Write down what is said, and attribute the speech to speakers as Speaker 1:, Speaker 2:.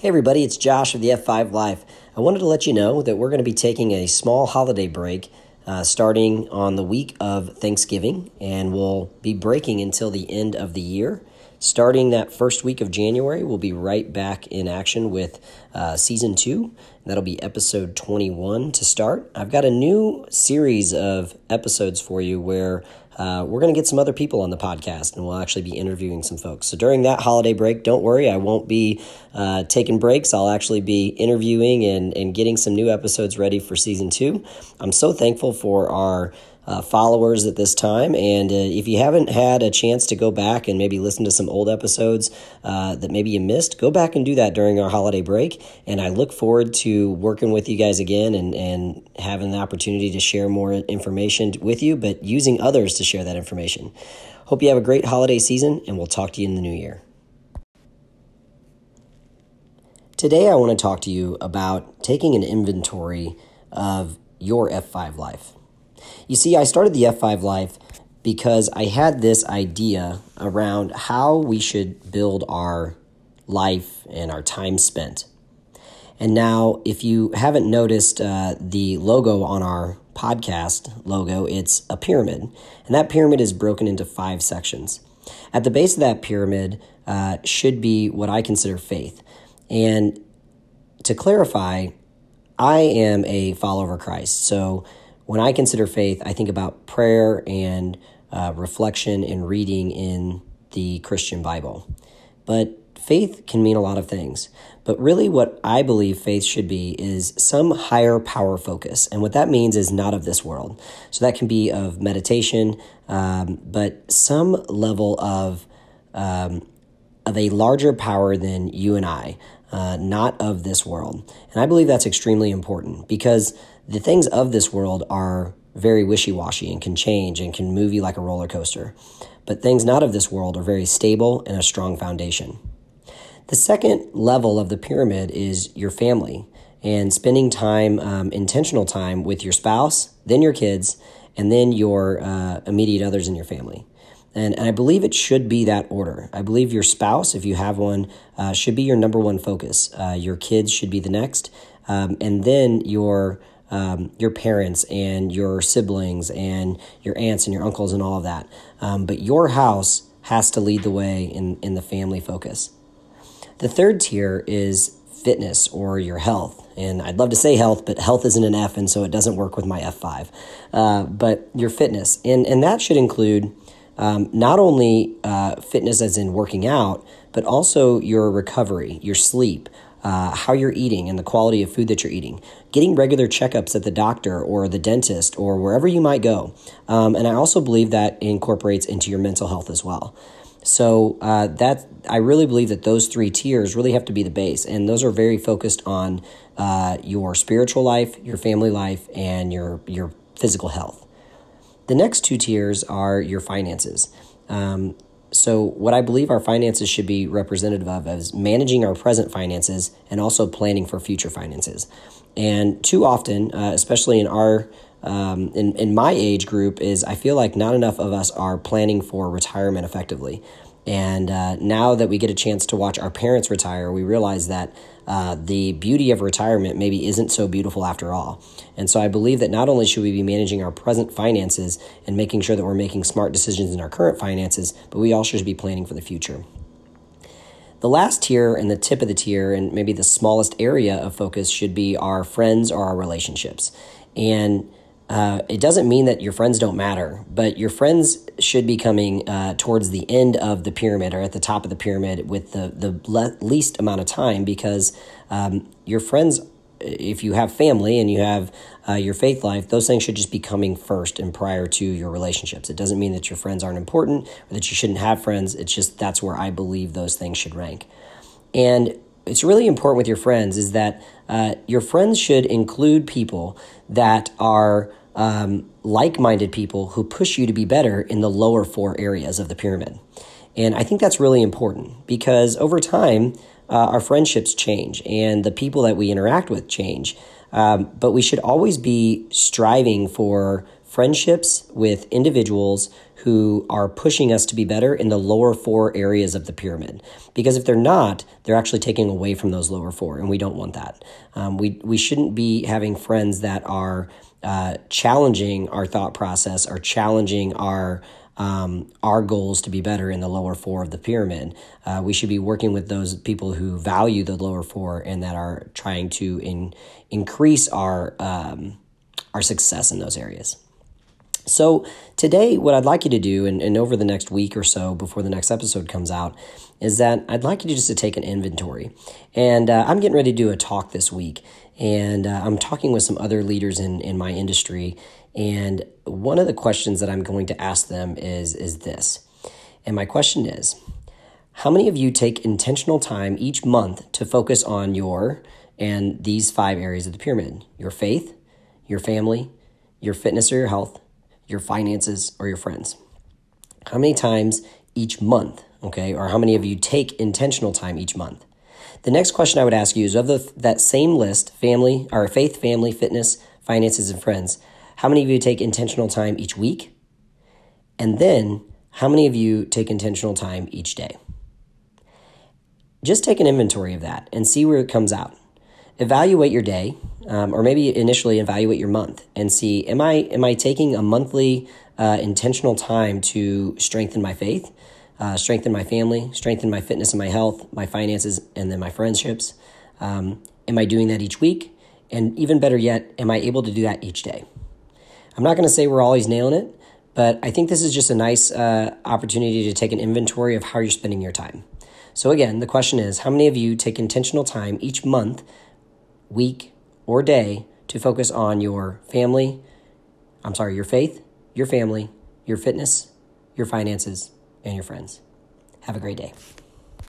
Speaker 1: Hey, everybody, it's Josh of the F5 Life. I wanted to let you know that we're going to be taking a small holiday break uh, starting on the week of Thanksgiving, and we'll be breaking until the end of the year. Starting that first week of January, we'll be right back in action with uh, season two. That'll be episode 21 to start. I've got a new series of episodes for you where uh, we're going to get some other people on the podcast and we'll actually be interviewing some folks. So during that holiday break, don't worry, I won't be uh, taking breaks. I'll actually be interviewing and, and getting some new episodes ready for season two. I'm so thankful for our uh, followers at this time. And uh, if you haven't had a chance to go back and maybe listen to some old episodes uh, that maybe you missed, go back and do that during our holiday break. And I look forward to working with you guys again and, and having the opportunity to share more information with you, but using others to share that information. Hope you have a great holiday season, and we'll talk to you in the new year. Today, I want to talk to you about taking an inventory of your F5 life. You see, I started the F5 Life because I had this idea around how we should build our life and our time spent. And now, if you haven't noticed uh, the logo on our podcast logo, it's a pyramid. And that pyramid is broken into five sections. At the base of that pyramid uh, should be what I consider faith. And to clarify, I am a follower of Christ. So when I consider faith, I think about prayer and uh, reflection and reading in the Christian Bible. But faith can mean a lot of things. But really, what I believe faith should be is some higher power focus. And what that means is not of this world. So that can be of meditation, um, but some level of, um, of a larger power than you and I, uh, not of this world. And I believe that's extremely important because the things of this world are very wishy washy and can change and can move you like a roller coaster. But things not of this world are very stable and a strong foundation. The second level of the pyramid is your family and spending time, um, intentional time with your spouse, then your kids, and then your uh, immediate others in your family. And, and I believe it should be that order. I believe your spouse, if you have one, uh, should be your number one focus. Uh, your kids should be the next. Um, and then your um, your parents and your siblings and your aunts and your uncles and all of that. Um, but your house has to lead the way in, in the family focus. The third tier is fitness or your health. And I'd love to say health, but health isn't an F, and so it doesn't work with my F5. Uh, but your fitness, and, and that should include um, not only uh, fitness as in working out, but also your recovery, your sleep, uh, how you're eating and the quality of food that you're eating, getting regular checkups at the doctor or the dentist or wherever you might go. Um, and I also believe that incorporates into your mental health as well. So uh, that I really believe that those three tiers really have to be the base, and those are very focused on uh, your spiritual life, your family life, and your your physical health. The next two tiers are your finances. Um, so, what I believe our finances should be representative of is managing our present finances and also planning for future finances. And too often, uh, especially in our um, in, in my age group, is I feel like not enough of us are planning for retirement effectively. And uh, now that we get a chance to watch our parents retire, we realize that uh, the beauty of retirement maybe isn't so beautiful after all. And so I believe that not only should we be managing our present finances and making sure that we're making smart decisions in our current finances, but we also should be planning for the future. The last tier and the tip of the tier, and maybe the smallest area of focus, should be our friends or our relationships. And uh, it doesn't mean that your friends don't matter, but your friends should be coming uh, towards the end of the pyramid or at the top of the pyramid with the, the le- least amount of time because um, your friends, if you have family and you have uh, your faith life, those things should just be coming first and prior to your relationships. It doesn't mean that your friends aren't important or that you shouldn't have friends. It's just that's where I believe those things should rank. And it's really important with your friends is that uh, your friends should include people that are um, like minded people who push you to be better in the lower four areas of the pyramid. And I think that's really important because over time, uh, our friendships change and the people that we interact with change. Um, but we should always be striving for friendships with individuals who are pushing us to be better in the lower four areas of the pyramid. Because if they're not, they're actually taking away from those lower four, and we don't want that. Um, we, we shouldn't be having friends that are uh, challenging our thought process or challenging our um, our goals to be better in the lower four of the pyramid. Uh, we should be working with those people who value the lower four and that are trying to in, increase our um, our success in those areas. So, today, what I'd like you to do, and, and over the next week or so before the next episode comes out, is that I'd like you to just to take an inventory. And uh, I'm getting ready to do a talk this week, and uh, I'm talking with some other leaders in, in my industry. And one of the questions that I'm going to ask them is, is this. And my question is How many of you take intentional time each month to focus on your and these five areas of the pyramid your faith, your family, your fitness or your health? Your finances, or your friends? How many times each month, okay, or how many of you take intentional time each month? The next question I would ask you is of the, that same list, family, or faith, family, fitness, finances, and friends, how many of you take intentional time each week? And then, how many of you take intentional time each day? Just take an inventory of that and see where it comes out. Evaluate your day um, or maybe initially evaluate your month and see am I am I taking a monthly uh, intentional time to strengthen my faith, uh, strengthen my family, strengthen my fitness and my health, my finances, and then my friendships. Um, am I doing that each week? And even better yet, am I able to do that each day? I'm not going to say we're always nailing it, but I think this is just a nice uh, opportunity to take an inventory of how you're spending your time. So, again, the question is how many of you take intentional time each month, week, or day to focus on your family, I'm sorry, your faith, your family, your fitness, your finances, and your friends. Have a great day.